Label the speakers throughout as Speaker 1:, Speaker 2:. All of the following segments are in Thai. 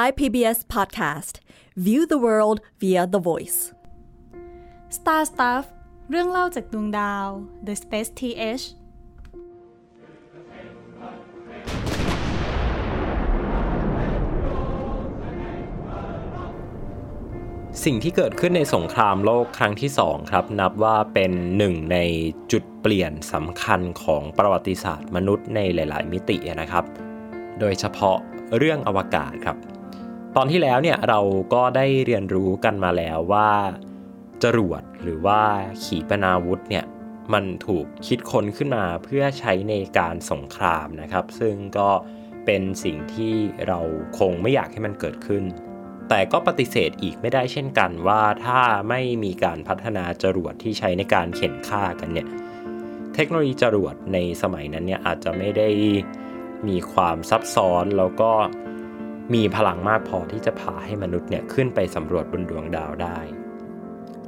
Speaker 1: Thai PBS podcast view the world via the voice
Speaker 2: Star Stuff เรื่องเล่าจากดวงดาว The Space TH
Speaker 3: สิ่งที่เกิดขึ้นในสงครามโลกครั้งที่สองครับ นับว่าเป็นหนึ่งในจุดเปลี่ยนสำคัญของประวัติศาสตร์มนุษย์ในหลาย ๆ มิตินะครับ โดยเฉพาะเรื่องอวกาศครับ ตอนที่แล้วเนี่ยเราก็ได้เรียนรู้กันมาแล้วว่า จรวดหรือว่าขีปนาวุธเนี่ยมันถูกคิดค้นขึ้นมาเพื่อใช้ในการสงครามนะครับ ซึ่งก็เป็นสิ่งที่เราคงไม่อยากให้มันเกิดขึ้น แต่ก็ปฏิเสธอีกไม่ได้เช่นกันว่าถ้าไม่มีการพัฒนาจรวดที่ใช้ในการเข็นฆ่ากันเนี่ยเทคโนโลยีจรวดในสมัยนั้นเนี่ยอาจจะไม่ได้มีความซับซ้อนแล้วก็ มีพลังมากพอที่จะพาให้มนุษย์เนี่ยขึ้นไปสำรวจบนดวงดาวได้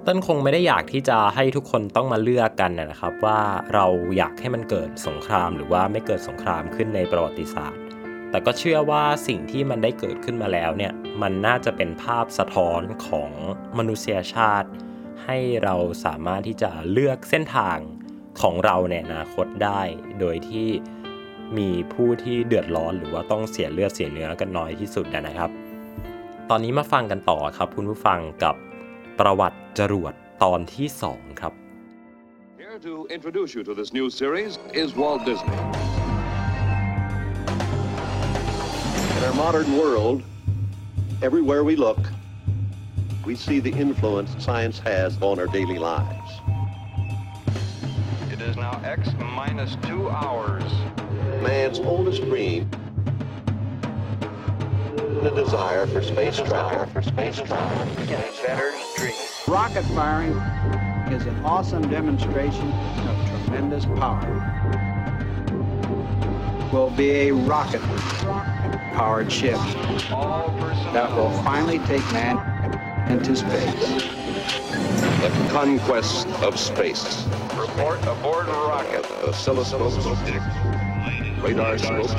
Speaker 3: ต้นคงไม่ได้อยากที่จะให้ทุกคนต้องมาเลือกกันนะครับ ว่าเราอยากให้มันเกิดสงครามหรือว่าไม่เกิดสงครามขึ้นในประวัติศาสตร์ แต่ก็เชื่อว่าสิ่งที่มันได้เกิดขึ้นมาแล้วเนี่ยมันน่าจะเป็นภาพสะท้อนของมนุษยชาติ ให้เราสามารถที่จะเลือกเส้นทางของเราในอนาคตได้ โดยที่ มีผู้ที่เดือดร้อนหรือว่าต้องเสียเลือดเสียเนื้อกันน้อยที่สุดนะครับ ตอนนี้มาฟังกันต่อครับคุณผู้ฟังกับประวัติจรวดตอนที่ 2 ครับ
Speaker 4: Here to introduce you to this new series is Walt Disney.
Speaker 5: In our modern world, everywhere we look, we see the influence science has on our daily lives.
Speaker 6: It is now X minus two hours.
Speaker 5: Man's oldest dream, the desire for space travel. For space travel.
Speaker 6: Inventor's dream.
Speaker 7: Rocket firing is an awesome demonstration of tremendous power. Will be a rocket powered ship that will finally take man into space.
Speaker 4: The conquest of space.
Speaker 6: Report aboard rocket.
Speaker 4: Oscilloscopes, radar scopes,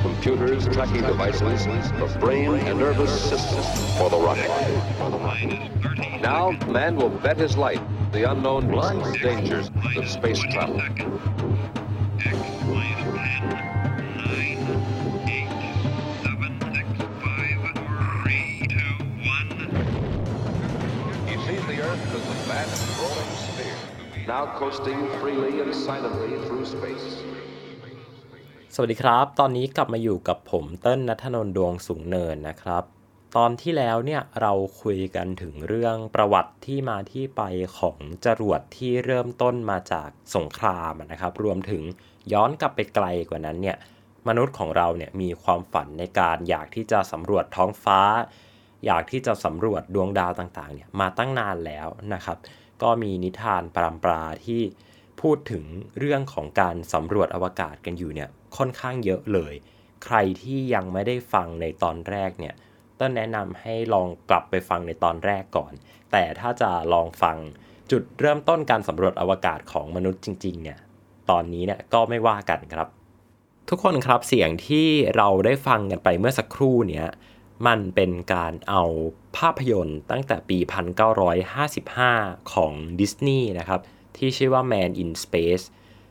Speaker 4: computers, tracking devices, the brain and nervous system for the rocket. Now, man will bet his life the unknown blind dangers of space travel.
Speaker 6: He sees the Earth as a vast rolling sphere.
Speaker 4: Now coasting freely and silently through space.
Speaker 3: สวัสดีครับ ตอนนี้กลับมาอยู่กับผมเติ้ลนัทนนดวงสูงเนินนะครับ ตอนที่แล้วเนี่ยเราคุยกันถึงเรื่องประวัติที่มาที่ไปของจรวดที่เริ่มต้นมาจากสงครามนะครับ รวมถึงย้อนกลับไปไกลกว่านั้นเนี่ยมนุษย์ของเราเนี่ยมีความฝันในการอยากที่จะสำรวจท้องฟ้า อยากที่จะสำรวจดวงดาวต่างๆเนี่ยมาตั้งนานแล้วนะครับ ก็มีนิทานปรำปราที่พูดถึงเรื่องของการสำรวจอวกาศกันอยู่เนี่ย ค่อนข้างเยอะเลย ใครที่ยังไม่ได้ฟังในตอนแรกเนี่ยต้นแนะนำให้ลองกลับไปฟังในตอนแรกก่อน แต่ถ้าจะลองฟังจุดเริ่มต้นการสำรวจอวกาศของมนุษย์จริง ๆ เนี่ย ตอนนี้เนี่ยก็ไม่ว่ากันครับ ทุกคนครับเสียงที่เราได้ฟังกันไปเมื่อสักครู่เนี้ยมันเป็นการเอาภาพยนตร์ตั้งแต่ปี 1955 ของดิสนีย์นะครับ ที่ชื่อว่า Man in Space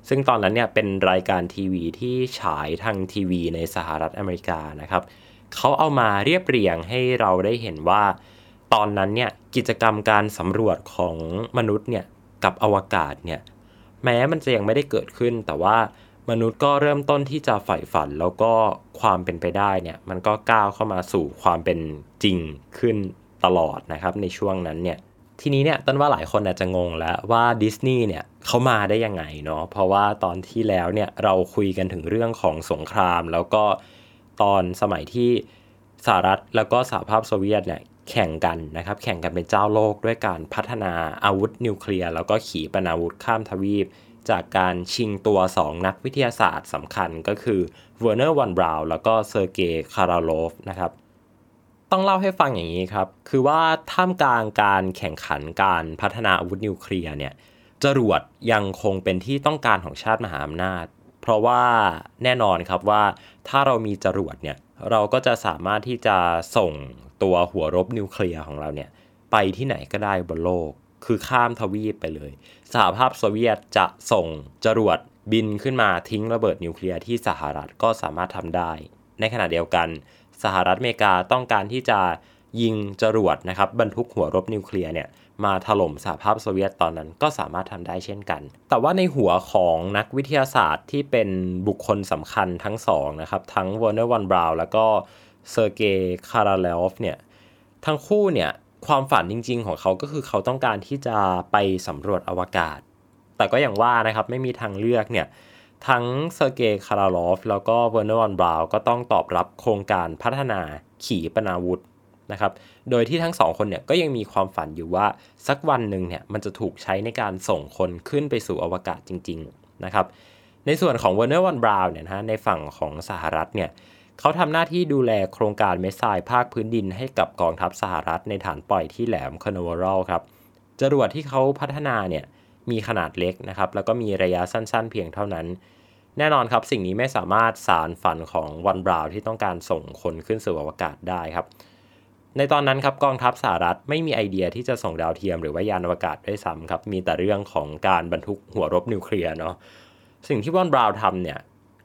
Speaker 3: ซึ่งตอนนั้นเนี่ยเป็นรายการทีวีที่ฉายทางทีวีในสหรัฐอเมริกานะครับเขาเอามาเรียบเรียงให้เราได้เห็นว่า ตอนนั้นเนี่ยกิจกรรมการสำรวจของมนุษย์เนี่ยกับอวกาศเนี่ยแม้มันจะยังไม่ได้เกิดขึ้น แต่ว่ามนุษย์ก็เริ่มต้นที่จะใฝ่ฝัน แล้วก็ความเป็นไปได้เนี่ยมันก็ก้าวเข้ามาสู่ความเป็นจริงขึ้นตลอดนะครับในช่วงนั้นเนี่ยทีนี้เนี่ยต้นว่าหลายคนอาจจะงงแล้วว่าดิสนีย์เนี่ย เขามาได้ยังไงเนาะเพราะว่าตอนที่แล้วเนี่ยเราคุยกันถึงเรื่องของสงคราม แล้วก็ตอนสมัยที่สหรัฐแล้วก็สหภาพโซเวียตเนี่ยแข่งกันนะครับ แข่งกันเป็นเจ้าโลกด้วยการพัฒนาอาวุธนิวเคลียร์แล้วก็ขีปนาวุธข้ามทวีป จากการชิงตัว 2 นักวิทยาศาสตร์สำคัญก็คือเวอร์เนอร์วันบราวน์แล้วก็เซอร์เกย์คาราโลฟนะครับต้องเล่าให้ฟังอย่างนี้ครับ คือว่าท่ามกลางการแข่งขันการพัฒนาอาวุธนิวเคลียร์เนี่ย จรวดยังคงเป็นที่ต้องการของชาติมหาอำนาจ เพราะว่าแน่นอนครับว่าถ้าเรามีจรวดเนี่ยเราก็จะสามารถที่จะส่งตัวหัวรบนิวเคลียร์ของเราเนี่ยไปที่ไหนก็ได้บนโลก คือข้ามทวีปไปเลย สหภาพโซเวียตจะส่งจรวดบินขึ้นมาทิ้งระเบิดนิวเคลียร์ที่สหรัฐก็สามารถทำได้ ในขณะเดียวกัน สหรัฐอเมริกาต้องการที่จะยิงจรวดนะครับบรรทุกหัวรบนิวเคลียร์เนี่ย มาถล่มสหภาพโซเวียตตอนนั้นก็สามารถทำได้เช่นกัน แต่ว่าในหัวของนักวิทยาศาสตร์ที่เป็นบุคคลสำคัญทั้งสองนะครับ ทั้งวอร์เนอร์วันบราวน์แล้วก็เซอร์เกย์คาราเลฟเนี่ยทั้งคู่เนี่ยความฝันจริง ๆ ของเขาก็คือเขาต้องการที่จะไปสำรวจอวกาศ แต่ก็อย่างว่านะครับไม่มีทางเลือกเนี่ยทั้งเซอร์เกย์คาราลอฟแล้วก็เวอร์เนอร์วันบราวน์ก็ต้องตอบรับโครงการพัฒนาขีปนาวุธ นะครับ โดยที่ทั้งสองคนเนี่ยก็ยังมีความฝันอยู่ว่าสักวันหนึ่งเนี่ยมันจะถูกใช้ในการส่งคนขึ้นไปสู่อวกาศจริง ๆ นะครับ ในส่วนของเวอร์เนอร์วันบราวน์เนี่ยนะในฝั่งของสหรัฐเนี่ยเขาทำหน้าที่ดูแลโครงการ missile ภาคพื้นดินให้กับกองทัพสหรัฐในฐานปล่อยที่แหลมคานาเวอรัลครับจรวดที่เขาพัฒนาเนี่ยมีขนาดเล็กนะครับ แล้วก็มีระยะสั้น ๆ เพียงเท่านั้น แน่นอนครับสิ่งนี้ไม่สามารถสานฝันของวันบราวน์ที่ต้องการส่งคนขึ้นสู่อวกาศได้ครับ ในตอนนั้นครับกองทัพสหรัฐไม่มีไอเดียที่จะส่งดาวเทียมหรือว่ายานอวกาศด้วยซ้ำครับ มีแต่เรื่องของการบรรทุกหัวรบนิวเคลียร์เนาะสิ่งที่วอนบราวน์ทำเนี่ย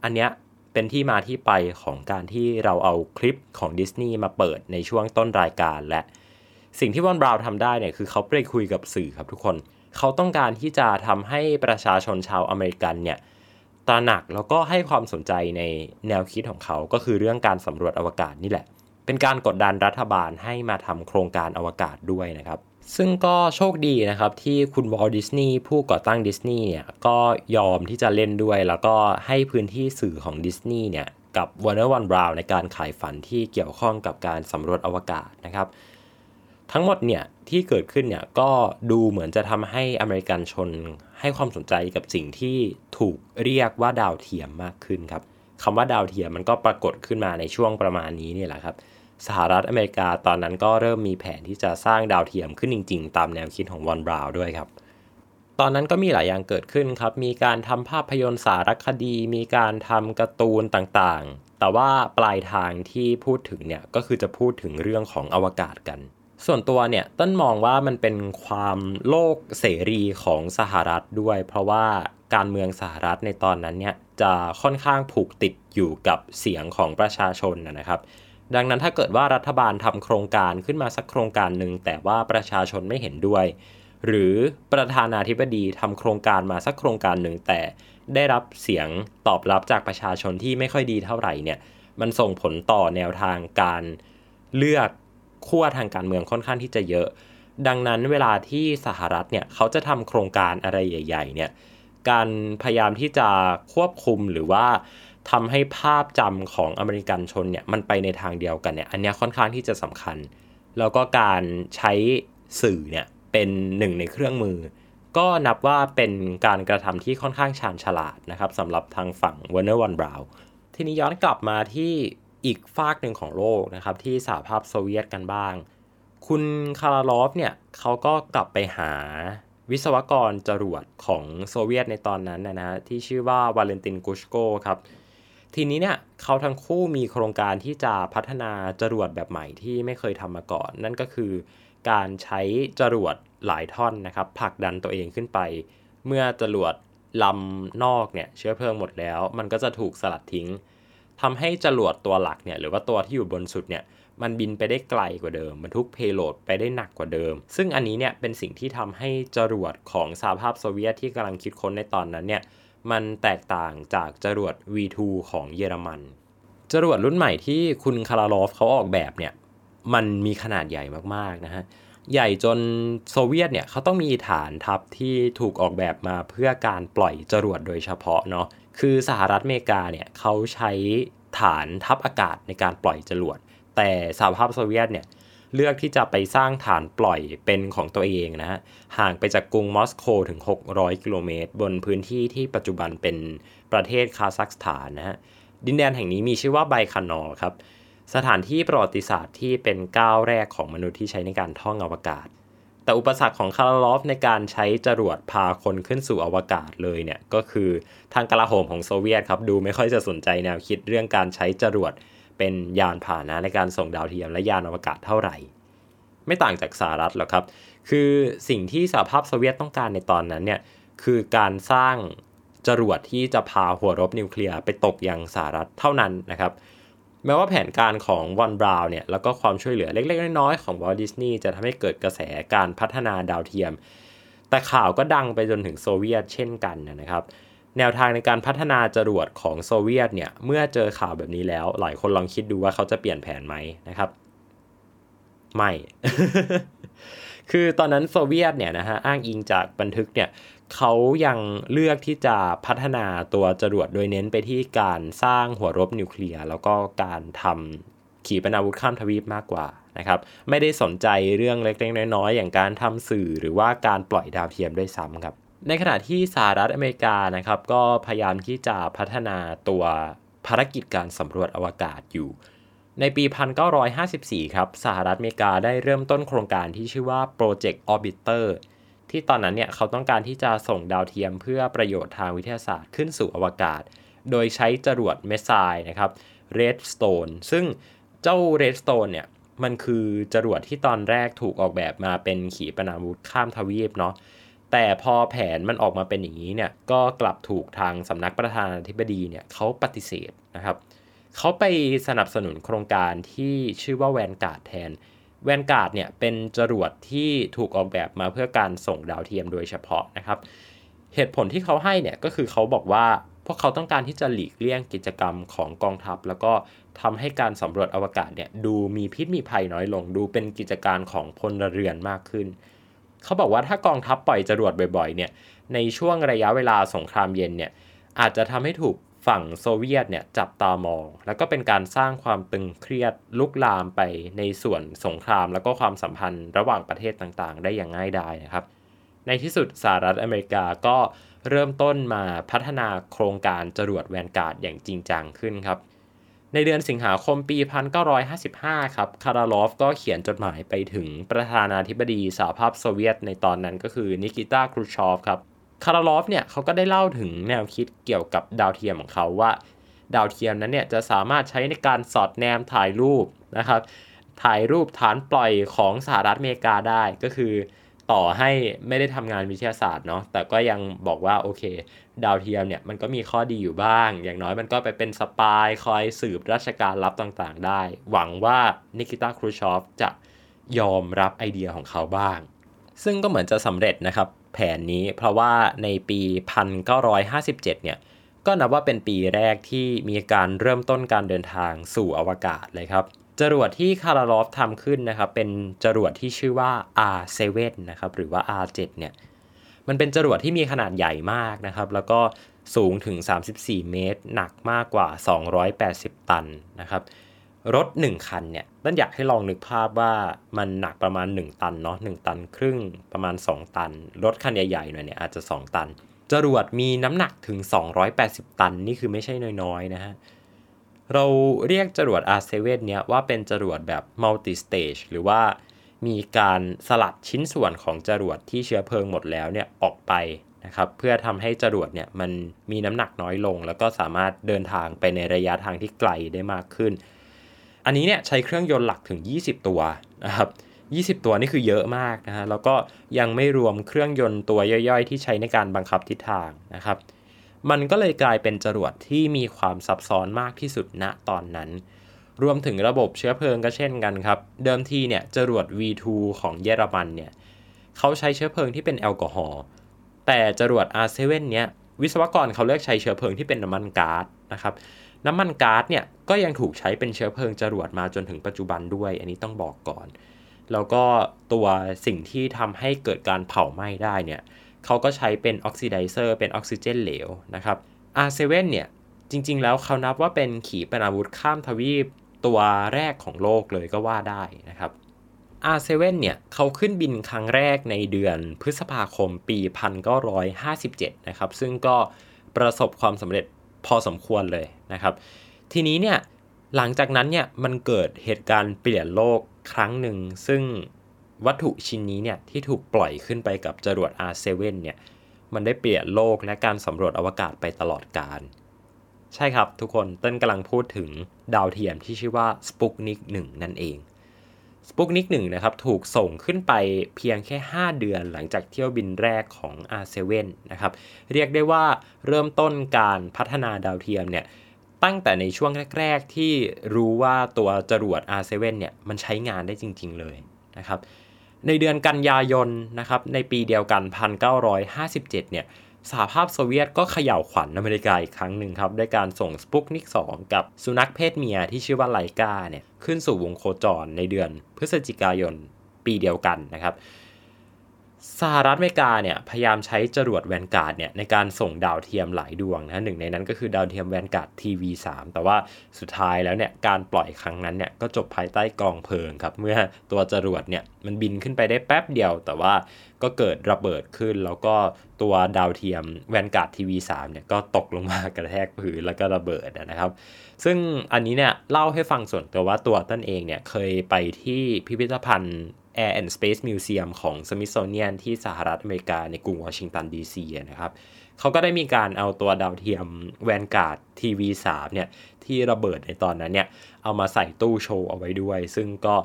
Speaker 3: อันเนี้ยเป็นที่มาที่ไปของการที่เราเอาคลิปของดิสนีย์มาเปิดในช่วงต้นรายการและ สิ่งที่วอนบราวน์ทำได้เนี่ยคือเขาไปคุยกับสื่อครับทุกคน เขาต้องการที่จะทำให้ประชาชนชาวอเมริกันเนี่ยตระหนักแล้วก็ให้ความสนใจในแนวคิดของเขาก็คือเรื่องการสำรวจอวกาศนี่แหละ เป็นการกดดันรัฐบาลให้มาทำโครงการอวกาศด้วยนะครับ ซึ่งก็โชคดีนะครับที่คุณวอลดิสนีย์ผู้ก่อตั้งดิสนีย์เนี่ยก็ยอมที่จะเล่นด้วย แล้วก็ให้พื้นที่สื่อของดิสนีย์เนี่ยกับว Warner One Brown ในการขายฝันที่เกี่ยวข้องกับการสำรวจอวกาศนะครับ ทั้งหมดเนี่ยที่เกิดขึ้นเนี่ยก็ดูเหมือนจะทำให้อเมริกันชนให้ความสนใจกับสิ่งที่ถูกเรียกว่าดาวเทียมมากขึ้นครับคำว่าดาวเทียมมันก็ปรากฏขึ้นมาในช่วงประมาณนี้นี่แหละครับ สหรัฐอเมริกาตอนนั้นก็เริ่มมีแผนที่จะสร้างดาวเทียมขึ้นจริง ๆ ตามแนวคิดของวอนบราวน์ด้วยครับ ตอนนั้นก็มีหลายอย่างเกิดขึ้นครับ มีการทำภาพยนตร์สารคดี มีการทำการ์ตูนต่างๆ แต่ว่าปลายทางที่พูดถึงเนี่ยก็คือจะพูดถึงเรื่องของอวกาศกัน ส่วนตัวเนี่ยต้นมองว่ามันเป็นความโลกเสรีของสหรัฐด้วย เพราะว่าการเมืองสหรัฐในตอนนั้นเนี่ยจะค่อนข้างผูกติดอยู่กับเสียงของประชาชนนะครับ ดังนั้นถ้าเกิดว่ารัฐบาลทำโครงการขึ้นมาสักโครงการหนึ่งแต่ว่าประชาชนไม่เห็นด้วย หรือประธานาธิบดีทำโครงการมาสักโครงการหนึ่งแต่ได้รับเสียงตอบรับจากประชาชนที่ไม่ค่อยดีเท่าไหร่เนี่ยมันส่งผลต่อแนวทางการเลือกขั้วทางการเมืองค่อนข้างที่จะเยอะ ดังนั้นเวลาที่สหรัฐเนี่ยเขาจะทำโครงการอะไรใหญ่ ๆ เนี่ยการพยายามที่จะควบคุมหรือว่า ทำให้ภาพจำของอเมริกันชนเนี่ยมันไปในทางเดียวกันเนี่ยอันนี้ค่อนข้างที่จะสำคัญ แล้วก็การใช้สื่อเนี่ยเป็นหนึ่งในเครื่องมือ ก็นับว่าเป็นการกระทำที่ค่อนข้างชาญฉลาดนะครับสำหรับทางฝั่ง Warner One Brown ทีนี้ย้อนกลับมาที่อีกฝากหนึ่งของโลกนะครับที่สหภาพโซเวียตกันบ้าง คุณคาราลอฟเนี่ยเขาก็กลับไปหาวิศวกรจรวดของโซเวียตในตอนนั้นนะฮะที่ชื่อว่าวาเลนตินกุชโกครับ ทีนี้เนี่ยเขาทั้งคู่มีโครงการที่จะพัฒนาจรวดแบบใหม่ที่ไม่เคยทำมาก่อน นั่นก็คือการใช้จรวดหลายท่อนนะครับผลักดันตัวเองขึ้นไป เมื่อจรวดลำนอกเนี่ยเชื้อเพลิงหมดแล้ว มันก็จะถูกสลัดทิ้งทำให้จรวดตัวหลักเนี่ยหรือว่าตัวที่อยู่บนสุดเนี่ยมันบินไปได้ไกลกว่าเดิมบรรทุกเพโลดไปได้หนักกว่าเดิม ซึ่งอันนี้เนี่ยเป็นสิ่งที่ทำให้จรวดของสหภาพโซเวียตที่กำลังคิดค้นในตอนนั้นเนี่ย มันแตกต่างจากจรวด V2 ของเยอรมัน จรวดรุ่นใหม่ที่คุณคาราลอฟเขาออกแบบเนี่ย มันมีขนาดใหญ่มากๆนะฮะ ใหญ่จนโซเวียตเนี่ยเขาต้องมีฐานทัพที่ถูกออกแบบมาเพื่อการปล่อยจรวดโดยเฉพาะเนาะ คือสหรัฐอเมริกาเนี่ยเขาใช้ฐานทัพอากาศในการปล่อยจรวด แต่สหภาพโซเวียตเนี่ย เลือกที่จะไปสร้างฐานปล่อยเป็นของตัวเองนะฮะ ห่างไปจากกรุงมอสโกถึง 600 กิโลเมตร บนพื้นที่ที่ปัจจุบันเป็นประเทศคาซัคสถานนะฮะ ดินแดนแห่งนี้มีชื่อว่าไบคานัวร์ครับ สถานที่ประวัติศาสตร์ที่เป็นก้าวแรกของมนุษย์ที่ใช้ในการท่องอวกาศ แต่อุปสรรคของคาราลอฟในการใช้จรวดพาคนขึ้นสู่อวกาศเลยเนี่ย ก็คือทางกลาโหมของโซเวียตครับ ดูไม่ค่อยจะสนใจแนวคิดเรื่องการใช้จรวด เป็นยานพาหนะในการส่งดาวเทียมและยานอวกาศเท่าไหร่ ไม่ต่างจากสหรัฐหรอกครับ คือสิ่งที่สหภาพโซเวียตต้องการในตอนนั้นเนี่ยคือการสร้างจรวดที่จะพาหัวรบนิวเคลียร์ไปตกยังสหรัฐเท่านั้นนะครับ แม้ว่าแผนการของวอนบราวน์เนี่ยแล้วก็ความช่วยเหลือเล็กๆ น้อยๆของวอลดิสนีย์จะทำให้เกิดกระแสการพัฒนาดาวเทียม แต่ข่าวก็ดังไปจนถึงโซเวียตเช่นกันนะครับ แนวทางในการพัฒนาจรวดของโซเวียตเนี่ย เมื่อเจอข่าวแบบนี้แล้ว หลายคนลองคิดดูว่าเขาจะเปลี่ยนแผนไหมนะครับ ไม่ คือตอนนั้นโซเวียตเนี่ยนะฮะอ้างอิงจากบันทึกเนี่ยเขายังเลือกที่จะพัฒนาตัวจรวดโดยเน้นไปที่การสร้างหัวรบนิวเคลียร์แล้วก็การทำขีปนาวุธข้ามทวีปมากกว่านะครับ ไม่ได้สนใจเรื่องเล็กๆน้อยๆอย่างการทำสื่อหรือว่าการปล่อยดาวเทียมด้วยซ้ำครับ ในขณะที่สหรัฐอเมริกานะครับก็พยายามที่จะพัฒนาตัวภารกิจการสำรวจอวกาศอยู่ ในปี 1954 ครับ สหรัฐอเมริกาได้เริ่มต้นโครงการที่ชื่อว่า Project Orbiter ที่ตอนนั้นเนี่ยเขาต้องการที่จะส่งดาวเทียมเพื่อประโยชน์ทางวิทยาศาสตร์ขึ้นสู่อวกาศ โดยใช้จรวดเมสไซนะครับ Redstone ซึ่งเจ้า Redstone เนี่ยมันคือจรวดที่ตอนแรกถูกออกแบบมาเป็นขีปนาวุธข้ามทวีปเนาะ แต่พอแผนมันออกมาเป็นอย่างนี้เนี่ยก็กลับถูกทางสำนักประธานาธิบดีเนี่ยเขาปฏิเสธนะครับเขาไปสนับสนุนโครงการที่ชื่อว่าแวนการ์ดแทน แวนการ์ดเนี่ยเป็นจรวดที่ถูกออกแบบมาเพื่อการส่งดาวเทียมโดยเฉพาะนะครับ เหตุผลที่เขาให้เนี่ยก็คือเขาบอกว่าพวกเขาต้องการที่จะหลีกเลี่ยงกิจกรรมของกองทัพ แล้วก็ทำให้การสำรวจอวกาศเนี่ยดูมีพิษมีภัยน้อยลง ดูเป็นกิจการของพลเรือนมากขึ้น เขาบอกว่าถ้ากองทัพปล่อยจรวดบ่อยๆเนี่ยในช่วงระยะเวลาสงครามเย็นเนี่ยอาจจะทำให้ถูกฝั่งโซเวียตเนี่ยจับตามอง แล้วก็เป็นการสร้างความตึงเครียดลุกลามไปในส่วนสงคราม แล้วก็ความสัมพันธ์ระหว่างประเทศต่างๆ ได้อย่างง่ายดายนะครับ ในที่สุดสหรัฐอเมริกาก็เริ่มต้นมาพัฒนาโครงการจรวดแวนการ์ดอย่างจริงจังขึ้นครับ ในเดือนสิงหาคมปี 1955 ครับ คาราลอฟก็เขียนจดหมายไปถึงประธานาธิบดีสหภาพโซเวียตในตอนนั้นก็คือนิกิตาครูชอฟครับ คาราลอฟเนี่ยเขาก็ได้เล่าถึงแนวคิดเกี่ยวกับดาวเทียมของเขาว่า ดาวเทียมนั้นเนี่ยจะสามารถใช้ในการสอดแนมถ่ายรูปนะครับ ถ่ายรูปฐานปล่อยของสหรัฐอเมริกาได้ก็คือ ต่อให้ไม่ได้ทำงานวิทยาศาสตร์เนาะแต่ก็ยังบอกว่าโอเค ดาวเทียมเนี่ยมันก็มีข้อดีอยู่บ้าง อย่างน้อยมันก็ไปเป็น spy คอยสืบราชการลับต่างๆ ได้ หวังว่านิกิตาครูชอฟจะยอมรับไอเดียของเขาบ้าง ซึ่งก็เหมือนจะสำเร็จนะครับแผนนี้เพราะว่าในปี 1957 เนี่ยก็นับว่าเป็นปีแรกที่มีการเริ่มต้นการเดินทางสู่อวกาศเลยครับ จรวดที่คาราลอฟทำขึ้นนะครับ เป็นจรวดที่ชื่อว่า R7 นะครับหรือว่า R7 เนี่ย มันเป็นจรวดที่มีขนาดใหญ่มากนะครับ แล้วก็สูงถึง 34 เมตร หนักมากกว่า 280 ตันนะครับ รถ 1 คันเนี่ยต้นอยากให้ลองนึกภาพว่ามันหนักประมาณ 1 ตันเนาะ1ตันครึ่งประมาณ 2 ตัน รถคันใหญ่ๆหน่อยเนี่ยอาจจะ 2 ตัน จรวดมีน้ำหนักถึง 280 ตัน นี่คือไม่ใช่น้อยๆนะฮะเราเรียกจรวด R7 เนี่ยว่าเป็นจรวดแบบ multi stage หรือว่า มีการสลัดชิ้นส่วนของจรวดที่เชื้อเพลิงหมดแล้วเนี่ยออกไปนะครับเพื่อทำให้จรวดเนี่ยมันมีน้ำหนักน้อยลง แล้วก็สามารถเดินทางไปในระยะทางที่ไกลได้มากขึ้น อันนี้เนี่ยใช้เครื่องยนต์หลักถึง 20 ตัวนะครับ20 ตัวนี่คือเยอะมากนะฮะแล้วก็ยังไม่รวมเครื่องยนต์ตัวย่อยๆ ที่ใช้ในการบังคับทิศทางนะครับ มันก็เลยกลายเป็นจรวดที่มีความซับซ้อนมากที่สุดณตอนนั้น รวมถึงระบบเชื้อเพลิงก็เช่นกันครับ เดิมทีเนี่ยจรวด V2 ของเยอรมันเนี่ยเขาใช้เชื้อเพลิงที่เป็นแอลกอฮอล์แต่จรวด R7 เนี่ยวิศวกรเขาเลือกใช้เชื้อเพลิงที่เป็นน้ำมันก๊าซนะครับน้ำมันก๊าซเนี่ยก็ยังถูกใช้เป็นเชื้อเพลิงจรวดมาจนถึงปัจจุบันด้วย อันนี้ต้องบอกก่อน แล้วก็ตัวสิ่งที่ทำให้เกิดการเผาไหม้ได้เนี่ยเขาก็ใช้เป็นออกซิไดเซอร์เป็นออกซิเจนเหลวนะครับ R7 เนี่ยจริงๆ แล้วเขานับว่าเป็นขีปนาวุธข้ามทวีป ตัวแรกของโลกเลยก็ว่าได้นะครับ R7 เนี่ยเขาขึ้นบินครั้งแรกในเดือนพฤษภาคมปี 1957 นะครับ ซึ่งก็ประสบความสำเร็จพอสมควรเลยนะครับ ทีนี้เนี่ยหลังจากนั้นเนี่ยมันเกิดเหตุการณ์เปลี่ยนโลกครั้งหนึ่ง ซึ่งวัตถุชิ้นนี้เนี่ยที่ถูกปล่อยขึ้นไปกับจรวด R7 เนี่ยมันได้เปลี่ยนโลกและการสำรวจอวกาศไปตลอดกาล ใช่ครับทุกคนเต้นกำลังพูดถึงดาวเทียมที่ชื่อว่าสปุกนิก1นั่นเองสปุกนิก1นะครับ ถูกส่งขึ้นไปเพียงแค่ 5 เดือนหลังจากเที่ยวบินแรกของ R7 นะครับ เรียกได้ว่าเริ่มต้นการพัฒนาดาวเทียมเนี่ย ตั้งแต่ในช่วงแรก ๆ ที่รู้ว่าตัวจรวด R7 เนี่ย มันใช้งานได้จริง ๆ เลยนะครับ ในเดือนกันยายนนะครับ ในปีเดียวกัน 1957 เนี่ย สหภาพโซเวียตก็เขย่าขวัญอเมริกาอีกครั้งหนึ่งครับด้วยการส่งสปุกนิก 2 กับสุนัขเพศเมียที่ชื่อว่าไลกาเนี่ยขึ้นสู่วงโคจรในเดือนพฤศจิกายนปีเดียวกันนะครับสหรัฐอเมริกาเนี่ยพยายามใช้จรวดแวนการ์ดเนี่ยในการส่งดาวเทียมหลายดวงนะหนึ่งในนั้นก็คือดาวเทียมแวนการ์ด TV3 แต่ว่าสุดท้ายแล้วเนี่ยการปล่อยครั้งนั้นเนี่ยก็จบภายใต้กองเพลิงครับ เมื่อตัวจรวดเนี่ยมันบินขึ้นไปได้แป๊บเดียว แต่ว่า ก็เกิดระเบิดขึ้น แล้วก็ตัวดาวเทียมแวนการ์ด TV3 เนี่ยก็ตกลงมากระแทกพื้นแล้วก็ระเบิดนะครับ ซึ่งอันนี้เนี่ยเล่าให้ฟังส่วนตัวว่าตัวต้นเองเนี่ยเคยไปที่พิพิธภัณฑ์ Air and Space Museum ของ Smithsonian ที่สหรัฐอเมริกาในกรุงวอชิงตันดีซีนะครับเขาก็ได้มีการเอาตัวดาวเทียมแวนการ์ดทีวีสเนี่ยที่ระเบิดในตอนนั้นเนี่ยเอามาใส่ตู้โชว์เอาไว้ด้วย ซึ่งก็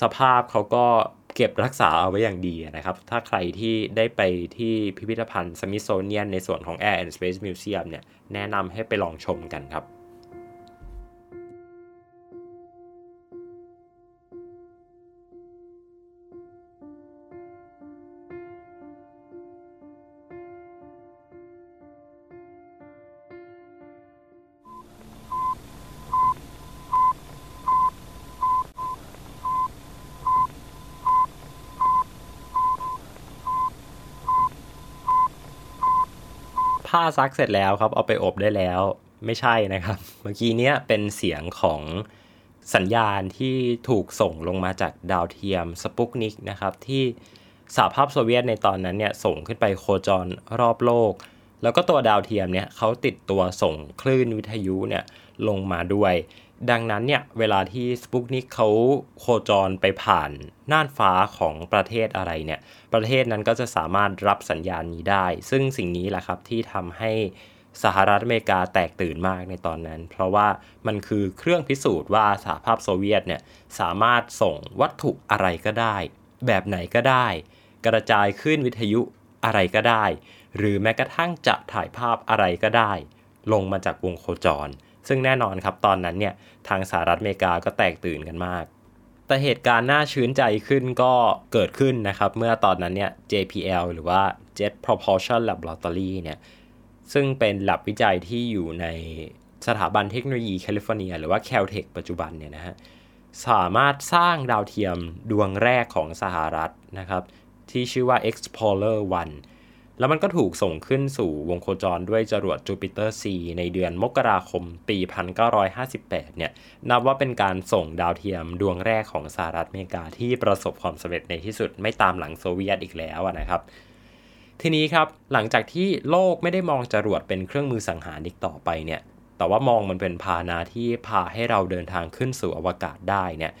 Speaker 3: สภาพเขาก็ เก็บรักษาเอาไว้อย่างดีนะครับ ถ้าใครที่ได้ไปที่พิพิธภัณฑ์สมิธโซเนียนในส่วนของ Air and Space Museum เนี่ย แนะนำให้ไปลองชมกันครับ ผ้าซักเสร็จแล้วครับ เอาไปอบได้แล้ว ไม่ใช่นะครับ เมื่อกี้เนี้ยเป็นเสียงของสัญญาณที่ถูกส่งลงมาจากดาวเทียมสปุกนิกนะครับ ที่สหภาพโซเวียตในตอนนั้นเนี่ยส่งขึ้นไปโคจรรอบโลก แล้วก็ตัวดาวเทียมเนี่ยเขาติดตัวส่งคลื่นวิทยุเนี่ยลงมาด้วย ดังนั้นเนี่ยเวลาที่สปุกนิกเขาโคจรไปผ่านน่านฟ้าของประเทศอะไรเนี่ย ประเทศนั้นก็จะสามารถรับสัญญาณนี้ได้ ซึ่งสิ่งนี้แหละครับที่ทำให้สหรัฐอเมริกาแตกตื่นมากในตอนนั้น เพราะว่ามันคือเครื่องพิสูจน์ว่าสหภาพโซเวียตเนี่ยสามารถส่งวัตถุอะไรก็ได้ แบบไหนก็ได้ กระจายขึ้นวิทยุอะไรก็ได้ หรือแม้กระทั่งจะถ่ายภาพอะไรก็ได้ ลงมาจากวงโคจร ซึ่งแน่นอนครับตอนนั้นเนี่ยทางสหรัฐอเมริกาก็แตกตื่นกันมาก แต่เหตุการณ์น่าชื้นใจขึ้นก็เกิดขึ้นนะครับ เมื่อตอนนั้นเนี่ย JPL หรือว่า Jet Propulsion Laboratory เนี่ยซึ่งเป็นหลับวิจัยที่อยู่ในสถาบันเทคโนโลยีแคลิฟอร์เนีย หรือว่า Caltech ปัจจุบันเนี่ยนะฮะสามารถสร้างดาวเทียมดวงแรกของสหรัฐนะครับ ที่ชื่อว่า Explorer 1 แล้วมันก็ถูกส่งขึ้นสู่วงโคจรด้วยจรวดจูปิเตอร์ C ในเดือนมกราคมปี 1958 เนี่ย นับว่าเป็นการส่งดาวเทียมดวงแรกของสหรัฐอเมริกาที่ประสบความสำเร็จในที่สุดไม่ตามหลังโซเวียตอีกแล้วนะครับ ทีนี้ครับ หลังจากที่โลกไม่ได้มองจรวดเป็นเครื่องมือสังหารอีกต่อไปเนี่ย แต่ว่ามองมันเป็นพาหนะที่พาให้เราเดินทางขึ้นสู่อวกาศได้เนี่ย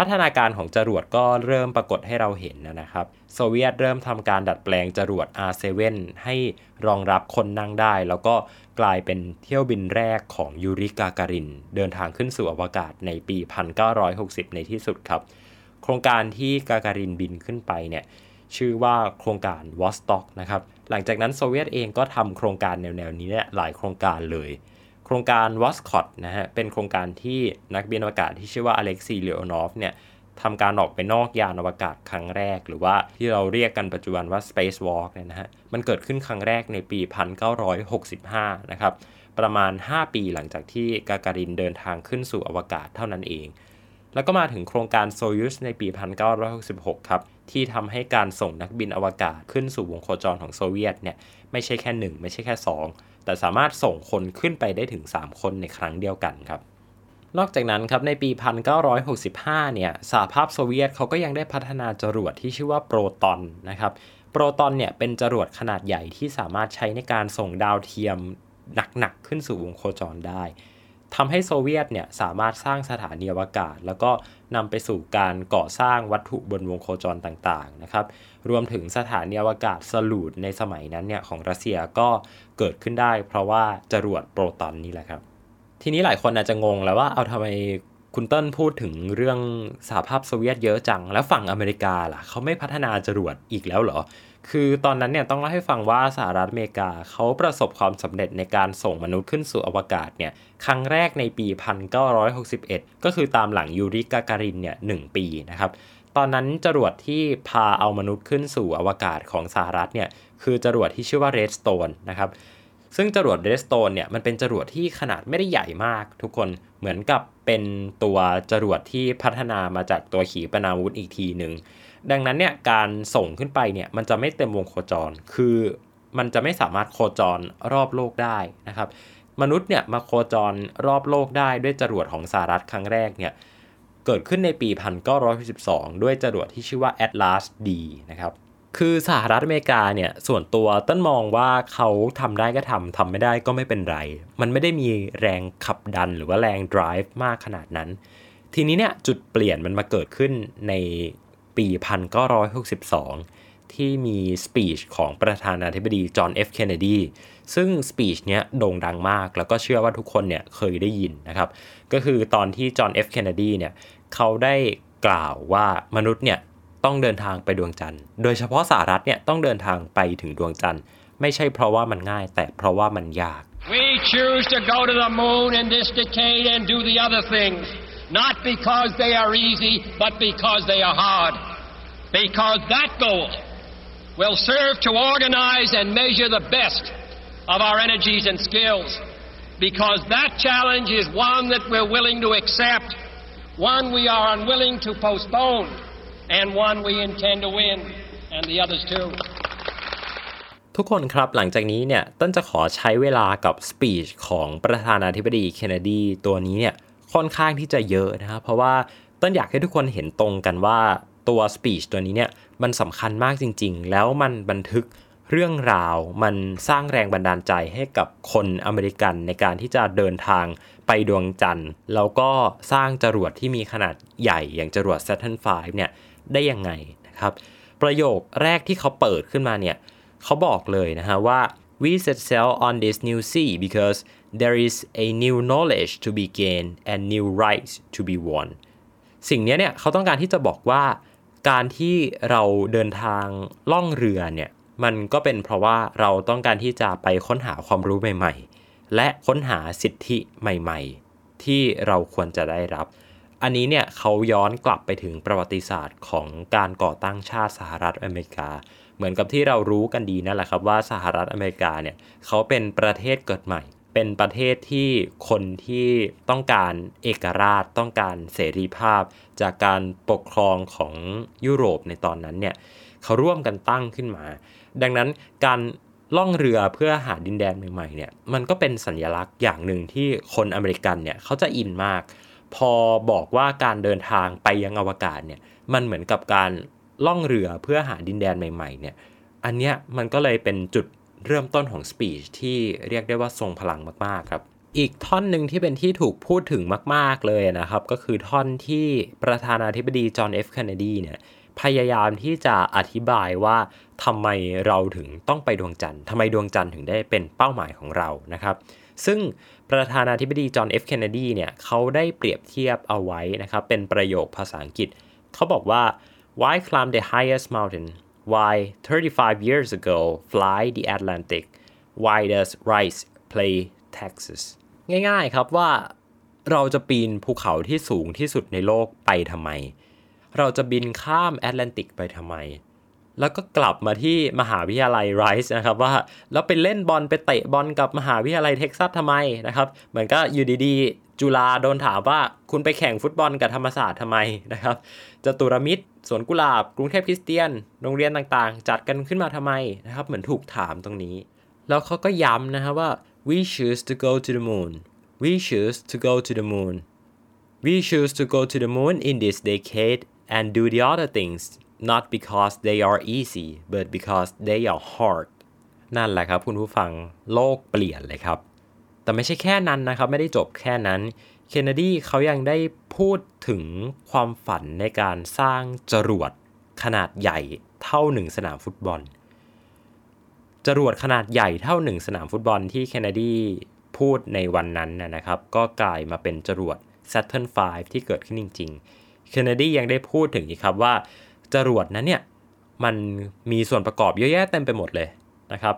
Speaker 3: พัฒนาการของจรวดก็เริ่มปรากฏให้เราเห็นนะครับ โซเวียตเริ่มทำการดัดแปลงจรวด R7 ให้รองรับคนนั่งได้ แล้วก็กลายเป็นเที่ยวบินแรกของยูริกาการิน เดินทางขึ้นสู่อวกาศในปี 1960 ในที่สุดครับ โครงการที่กาการินบินขึ้นไปเนี่ยชื่อว่าโครงการวอสต็อกนะครับ หลังจากนั้นโซเวียตเองก็ทำโครงการแนวๆนี้เนี่ยหลายโครงการเลย โครงการ วอสคอด นะฮะเป็นโครงการที่นักบินอวกาศที่ชื่อว่าอเล็กซีเลโอนอฟเนี่ยทำการออกไปนอกยานอวกาศครั้งแรก หรือว่าที่เราเรียกกันปัจจุบันว่า Space Walk เนี่ยนะฮะมันเกิดขึ้นครั้งแรกในปี 1965 นะครับ ประมาณ 5 ปีหลังจากที่กาการินเดินทางขึ้นสู่อวกาศเท่านั้นเอง แล้วก็มาถึงโครงการโซยูสในปี 1966 ครับ ที่ทำให้การส่งนักบินอวกาศขึ้นสู่วงโคจรของโซเวียตเนี่ยไม่ใช่แค่ 1 ไม่ใช่แค่ 2 แต่สามารถส่งคนขึ้นไปได้ถึง 3 คนในครั้งเดียวกันครับ นอกจากนั้นครับในปี 1965 เนี่ยสหภาพโซเวียตเขาก็ยังได้พัฒนาจรวดที่ชื่อว่าโปรตอนนะครับ โปรตอนเนี่ยเป็นจรวดขนาดใหญ่ที่สามารถใช้ในการส่งดาวเทียมหนักๆขึ้นสู่วงโคจรได้ทำให้โซเวียตเนี่ยสามารถสร้างสถานีอวกาศ แล้วก็นำไปสู่การก่อสร้างวัตถุบนวงโคจรต่างๆนะครับ รวมถึงสถานีอวกาศสลูดในสมัยนั้นเนี่ยของรัสเซียก็ เกิดขึ้นได้ เพราะว่าจรวดโปรตอนนี่แหละครับ ทีนี้หลายคนอาจจะงงแล้วว่าเอาทำไมคุณเติ้ลพูดถึงเรื่องสหภาพโซเวียตเยอะจัง แล้วฝั่งอเมริกาล่ะเขาไม่พัฒนาจรวดอีกแล้วเหรอ คือตอนนั้นเนี่ยต้องเล่าให้ฟังว่าสหรัฐอเมริกาเขาประสบความสำเร็จในการส่งมนุษย์ขึ้นสู่อวกาศเนี่ยครั้งแรกในปี 1961 ก็คือตามหลังยูริกาการินเนี่ยหปีนะครับ ตอนนั้นจรวดที่พาเอามนุษย์ขึ้นสู่อวกาศของสหรัฐเนี่ยคือจรวดที่ชื่อว่า Redstone นะครับซึ่งจรวดเรสโตนเนี่ยมันเป็นจรวดที่ขนาดไม่ได้ใหญ่มากทุกคนเหมือนกับเป็นตัวจรวดที่พัฒนามาจากตัวขีปนาวุธอีกทีหนึ่งดังนั้นเนี่ยการส่งขึ้นไปเนี่ยมันจะไม่เต็มวงโคจร คือมันจะไม่สามารถโคจรรอบโลกได้นะครับ มนุษย์เนี่ยมาโคจรรอบโลกได้ด้วยจรวดของสหรัฐครั้งแรกเนี่ย เกิดขึ้นในปี 1912ด้วยจรวดที่ชื่อว่า Atlas D นะครับ คือสหรัฐอเมริกาเนี่ย ส่วนตัวต้นมองว่าเขาทำได้ก็ทำทำไม่ได้ก็ไม่เป็นไร มันไม่ได้มีแรงขับดันหรือว่าแรง drive มากขนาดนั้น ทีนี้เนี่ยจุดเปลี่ยนมันมาเกิดขึ้นในปี 1962 ที่มี speech ของประธานาธิบดีจอห์นเอฟเคนเนดี ซึ่ง speech เนี้ยโด่งดังมาก แล้วก็เชื่อว่าทุกคนเนี่ยเคยได้ยินนะครับ ก็คือตอนที่จอห์นเอฟเคนเนดีเนี่ย เขาได้กล่าวว่ามนุษย์เนี่ยต้องเดินทางไปดวงจันทร์ โดยเฉพาะสหรัฐเนี่ยต้องเดินทางไปถึงดวงจันทร์ ไม่ใช่เพราะว่ามันง่าย แต่เพราะว่ามันยาก
Speaker 8: We choose to go to the moon in this decade and do the other things not because they are easy but because they are hard because that goal will serve to organize and measure the best of our energies and skills because that challenge is one that we're willing to accept one we are unwilling to postpone and one we intend to win and the others too
Speaker 3: ทุกคนครับหลังจากนี้เนี่ยต้นจะขอใช้เวลากับสปีชของประธานาธิบดีเคนเนดีตัวนี้เนี่ยค่อนข้างที่จะเยอะนะครับเพราะว่าต้นอยากให้ทุกคนเห็นตรงกันว่าตัวสปีชตัวนี้เนี่ยมันสำคัญมากจริง ๆ แล้วมันบันทึก เรื่องราวมันสร้างแรงบันดาลใจให้กับคนอเมริกันในการที่จะเดินทางไปดวงจันทร์ แล้วก็สร้างจรวดที่มีขนาดใหญ่อย่างจรวด Saturn V เนี่ยได้ยังไงนะครับ ประโยคแรกที่เขาเปิดขึ้นมาเนี่ยเขาบอกเลยนะฮะว่า we set sail on this new sea because there is a new knowledge to be gained and new rights to be won สิ่งนี้เนี่ยเขาต้องการที่จะบอกว่าการที่เราเดินทางล่องเรือเนี่ย มันก็เป็นเพราะว่าเราต้องการที่จะไปค้นหาความรู้ใหม่ๆ และค้นหาสิทธิใหม่ๆ ที่เราควรจะได้รับ อันนี้เนี่ยเขาย้อนกลับไปถึงประวัติศาสตร์ของการก่อตั้งชาติสหรัฐอเมริกา เหมือนกับที่เรารู้กันดีนั่นแหละครับว่าสหรัฐอเมริกาเนี่ยเขาเป็นประเทศเกิดใหม่ เป็นประเทศที่คนที่ต้องการเอกราชต้องการเสรีภาพ จากการปกครองของยุโรปในตอนนั้นเนี่ยเขาร่วมกันตั้งขึ้นมา ดังนั้นการล่องเรือเพื่อหาดินแดนใหม่ๆเนี่ยมันก็เป็นสัญลักษณ์อย่างหนึ่งที่คนอเมริกันเนี่ยเขาจะอินมาก พอบอกว่าการเดินทางไปยังอวกาศเนี่ยมันเหมือนกับการล่องเรือเพื่อหาดินแดนใหม่ๆเนี่ยอันเนี้ยมันก็เลยเป็นจุดเริ่มต้นของ speech ที่เรียกได้ว่าทรงพลังมากๆครับอีกท่อนหนึ่งที่เป็นที่ถูกพูดถึงมาก ๆ เลยนะครับ ก็คือท่อนที่ประธานาธิบดีจอห์นเอฟเคนเนดีเนี่ย พยายามที่จะอธิบายว่าทำไมเราถึงต้องไปดวงจันทร์ทำไมดวงจันทร์ถึงได้เป็นเป้าหมายของเรานะครับ ซึ่งประธานาธิบดีจอห์นเอฟเคนเนดีเนี่ยเขาได้เปรียบเทียบเอาไว้นะครับ เป็นประโยคภาษาอังกฤษ เขาบอกว่า why climb the highest mountain why 35 years ago fly the Atlantic why does rice play Texas ง่ายๆครับว่าเราจะปีนภูเขาที่สูงที่สุดในโลกไปทำไม เราจะบินข้ามแอตแลนติกไปทำไม แล้วก็กลับมาที่มหาวิทยาลัยไรส์นะครับว่าแล้วไปเล่นบอลไปเตะบอลกับมหาวิทยาลัยเท็กซัสทำไมนะครับ เหมือนก็อยู่ดีๆ จุฬาโดนถามว่าคุณไปแข่งฟุตบอลกับธรรมศาสตร์ทำไมนะครับจตุรมิตรสวนกุหลาบ กรุงเทพคริสเตียน โรงเรียนต่างๆ จัดกันขึ้นมาทำไมนะครับ เหมือนถูกถามตรงนี้ แล้วเขาก็ย้ำนะครับว่า we choose to go to the moon we choose to go to the moon we choose to go to the moon in this decade and do the other things not because they are easy but because they are hard นั่นแหละครับคุณผู้ฟังโลกเปลี่ยนเลยครับ แต่ไม่ใช่แค่นั้นนะครับ ไม่ได้จบแค่นั้นเคนเนดีเขายังได้พูดถึงความฝันในการสร้างจรวดขนาดใหญ่เท่าหนึ่งสนามฟุตบอล จรวดขนาดใหญ่เท่าหนึ่งสนามฟุตบอลที่เคนเนดีพพูดในวันนั้นนะครับ ก็กลายมาเป็นจรวด Saturn V ที่เกิดขึ้นจริง ๆ Kennedy ยังได้พูดถึงอีกครับว่าจรวดนั้นเนี่ยมันมีส่วนประกอบเยอะแยะเต็มไปหมดเลยนะครับ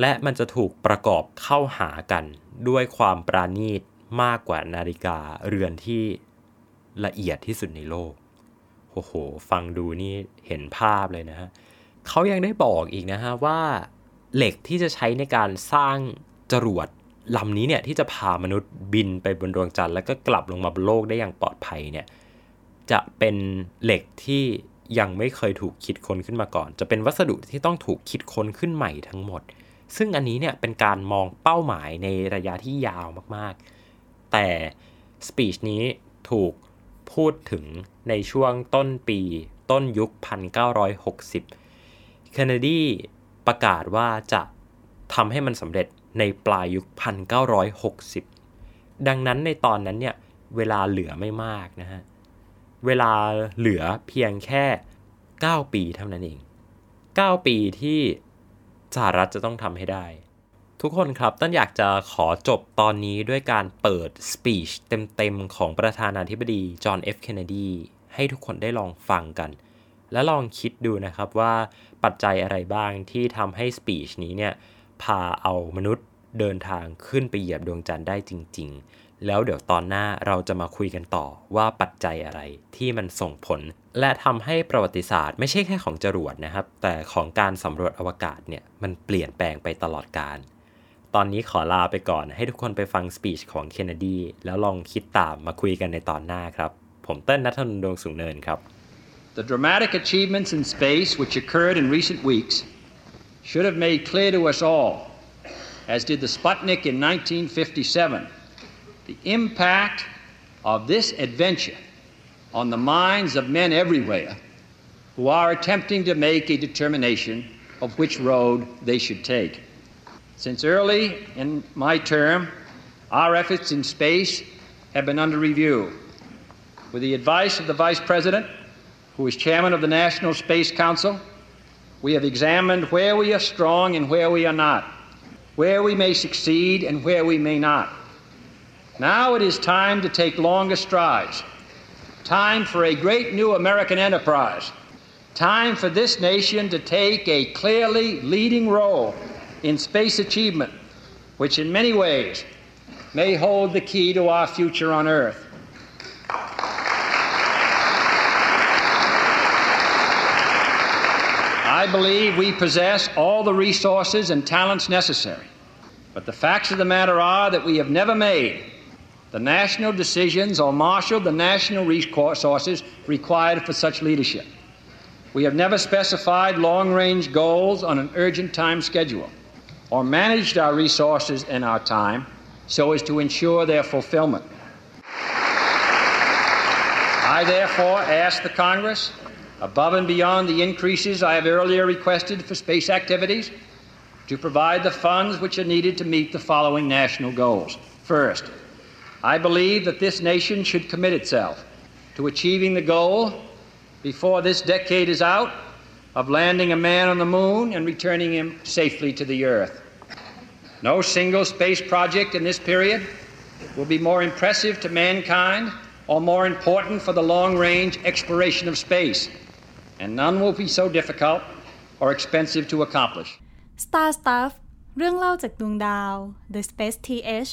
Speaker 3: และมันจะถูกประกอบเข้าหากันด้วยความปราณีตมากกว่านาฬิกาเรือนที่ละเอียดที่สุดในโลก โอ้โห ฟังดูนี่เห็นภาพเลยนะฮะเขายังได้บอกอีกนะฮะว่าเหล็กที่จะใช้ในการสร้างจรวดลำนี้เนี่ยที่จะพามนุษย์บินไปบนดวงจันทร์แล้วก็กลับลงมาบนโลกได้อย่างปลอดภัยเนี่ย จะเป็นเหล็กที่ยังไม่เคยถูกคิดค้นขึ้นมาก่อน จะเป็นวัสดุที่ต้องถูกคิดค้นขึ้นใหม่ทั้งหมด ซึ่งอันนี้เนี่ยเป็นการมองเป้าหมายในระยะที่ยาวมากๆ แต่สปีชนี้ถูกพูดถึงในช่วงต้นปีต้นยุค 1960 Kennedy ประกาศว่าจะทำให้มันสำเร็จในปลายยุค 1960 ดังนั้นในตอนนั้นเนี่ยเวลาเหลือไม่มากนะฮะ เวลาเหลือเพียงแค่ 9 ปีเท่านั้นเอง 9 ปีที่สหรัฐจะต้องทำให้ได้ ทุกคนครับต้นอยากจะขอจบตอนนี้ด้วยการเปิดสปีชเต็มๆ ของประธานาธิบดีจอห์นเอฟเคนเนดี ให้ทุกคนได้ลองฟังกัน และลองคิดดูนะครับว่าปัจจัยอะไรบ้างที่ทำให้สปีชนี้เนี่ยพาเอามนุษย์เดินทางขึ้นไปเหยียบดวงจันทร์ได้จริง ๆ แล้วเดี๋ยวตอนหน้าเราจะมาคุยกันต่อว่าปัจจัยอะไรที่มันส่งผล และทำให้ประวัติศาสตร์ไม่ใช่แค่ของจรวดนะครับ แต่ของการสำรวจอวกาศเนี่ยมันเปลี่ยนแปลงไปตลอดกาลตอนนี้ขอลาไปก่อนให้ทุกคนไปฟังสปีชของเคนเนดีแล้วลองคิดตามมาคุยกันในตอนหน้าครับ ผมเต้นนัทนนดวงสูงเนินครับ
Speaker 7: The dramatic achievements in space which occurred in recent weeks should have made clear to us all, as did the Sputnik in 1957, the impact of this adventure on the minds of men everywhere who are attempting to make a determination of which road they should take. Since early in my term, our efforts in space have been under review. With the advice of the Vice President, who is Chairman of the National Space Council, we have examined where we are strong and where we are not, where we may succeed and where we may not. Now it is time to take longer strides, time for a great new American enterprise, time for this nation to take a clearly leading role in space achievement, which in many ways may hold the key to our future on Earth. I believe we possess all the resources and talents necessary. But the facts of the matter are that we have never made the national decisions or marshaled the national resources required for such leadership. We have never specified long range goals on an urgent time schedule or managed our resources and our time so as to ensure their fulfillment. I therefore ask the Congress, above and beyond the increases I have earlier requested for space activities, to provide the funds which are needed to meet the following national goals. First, I believe that this nation should commit itself to achieving the goal before this decade is out of landing a man on the moon and returning him safely to the earth. No single space project in this period will be more impressive to mankind or more important for the long range exploration of space, and none will be so difficult or expensive to accomplish.
Speaker 2: Star Stuff เรื่องเล่าจากดวงดาว The Space TH